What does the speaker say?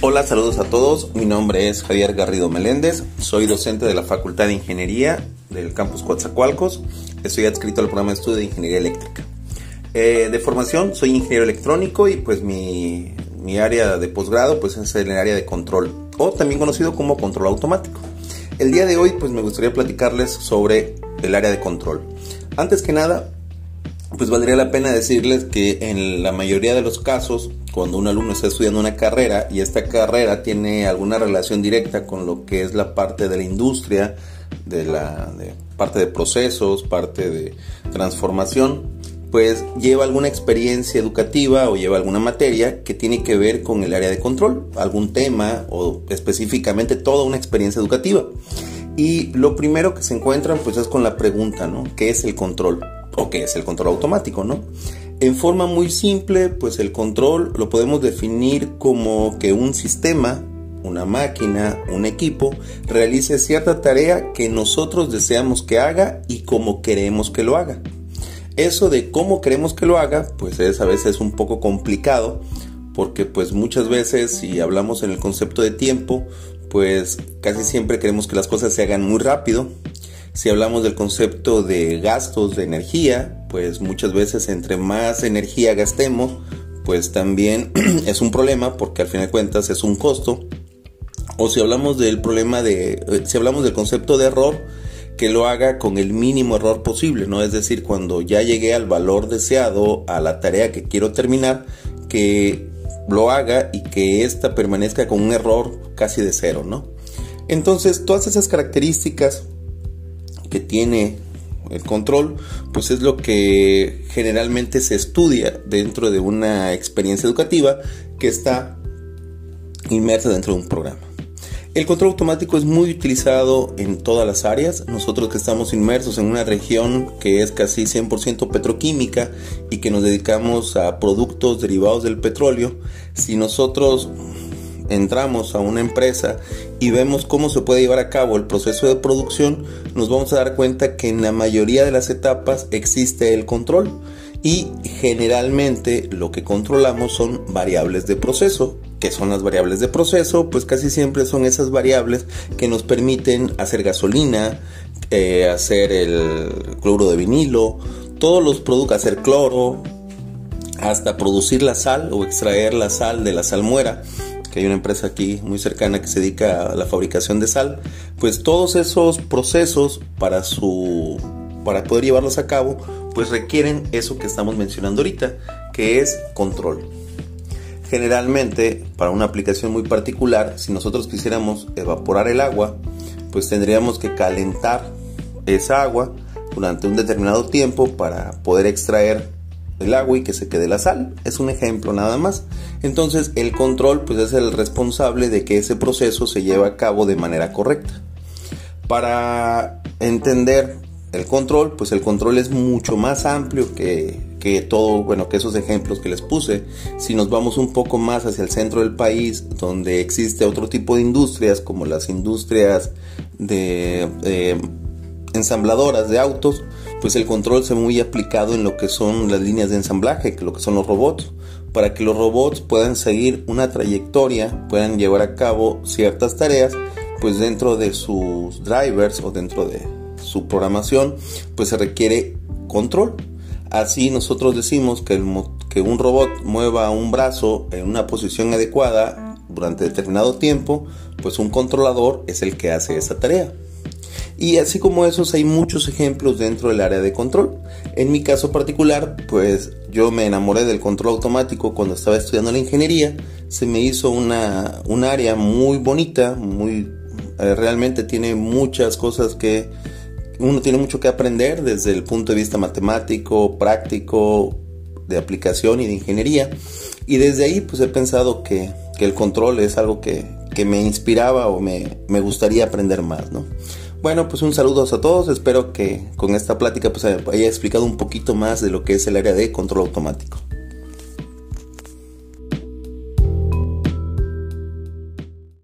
Hola, saludos a todos. Mi nombre es Javier Garrido Meléndez. Soy docente de la Facultad de Ingeniería del campus Coatzacoalcos. Estoy adscrito al programa de estudio de Ingeniería Eléctrica. Eh, de formación soy ingeniero electrónico y pues mi, mi área de posgrado pues es el área de control o también conocido como control automático. El día de hoy pues me gustaría platicarles sobre el área de control. Antes que nada, pues valdría la pena decirles que en la mayoría de los casos, cuando un alumno está estudiando una carrera y esta carrera tiene alguna relación directa con lo que es la parte de la industria, de la parte de procesos, parte de transformación, pues lleva alguna experiencia educativa o lleva alguna materia que tiene que ver con el área de control, algún tema o específicamente toda una experiencia educativa. Y lo primero que se encuentran pues es con la pregunta, ¿no? ¿Qué es el control? o qué es el control automático, ¿no? En forma muy simple, pues el control lo podemos definir como que un sistema, una máquina, un equipo, realice cierta tarea que nosotros deseamos que haga y como queremos que lo haga. Eso de cómo queremos que lo haga, pues es a veces un poco complicado, porque pues muchas veces si hablamos en el concepto de tiempo, pues casi siempre queremos que las cosas se hagan muy rápido si hablamos del concepto de gastos de energía, pues muchas veces entre más energía gastemos, pues también es un problema porque al fin de cuentas es un costo. O si hablamos del problema de, eh, si hablamos del concepto de error, que lo haga con el mínimo error posible, ¿no? Es decir, cuando ya llegué al valor deseado, a la tarea que quiero terminar, que lo haga y que ésta permanezca con un error casi de cero, ¿no? Entonces, todas esas características que tiene el control, pues es lo que generalmente se estudia dentro de una experiencia educativa que está inmersa dentro de un programa. El control automático es muy utilizado en todas las áreas. Nosotros que estamos inmersos en una región que es casi 100% petroquímica y que nos dedicamos a productos derivados del petróleo, si nosotros entramos a una empresa y vemos cómo se puede llevar a cabo el proceso de producción, nos vamos a dar cuenta que en la mayoría de las etapas existe el control y generalmente lo que controlamos son variables de proceso. ¿Qué son las variables de proceso? Pues casi siempre son esas variables que nos permiten hacer gasolina, eh, hacer el cloro de vinilo, todos los productos, hacer cloro, hasta producir la sal o extraer la sal de la salmuera que hay una empresa aquí muy cercana que se dedica a la fabricación de sal, pues todos esos procesos para su para poder llevarlos a cabo, pues requieren eso que estamos mencionando ahorita, que es control. Generalmente, para una aplicación muy particular, si nosotros quisiéramos evaporar el agua, pues tendríamos que calentar esa agua durante un determinado tiempo para poder extraer el agua y que se quede la sal. Es un ejemplo nada más. Entonces el control pues es el responsable de que ese proceso se lleve a cabo de manera correcta. Para entender el control, pues el control es mucho más amplio que, que todo, bueno, que esos ejemplos que les puse. Si nos vamos un poco más hacia el centro del país, donde existe otro tipo de industrias, como las industrias de eh, ensambladoras de autos, pues el control se ve muy aplicado en lo que son las líneas de ensamblaje, que lo que son los robots, para que los robots puedan seguir una trayectoria, puedan llevar a cabo ciertas tareas, pues dentro de sus drivers o dentro de su programación, pues se requiere control. Así nosotros decimos que, que un robot mueva un brazo en una posición adecuada durante determinado tiempo, pues un controlador es el que hace esa tarea. Y así como esos hay muchos ejemplos dentro del área de control. En mi caso particular, pues yo me enamoré del control automático cuando estaba estudiando la ingeniería. Se me hizo una, un área muy bonita, muy eh, realmente tiene muchas cosas que uno tiene mucho que aprender desde el punto de vista matemático, práctico, de aplicación y de ingeniería. Y desde ahí pues he pensado que, que el control es algo que, que me inspiraba o me, me gustaría aprender más, ¿no? Bueno, pues un saludo a todos. Espero que con esta plática pues haya explicado un poquito más de lo que es el área de control automático.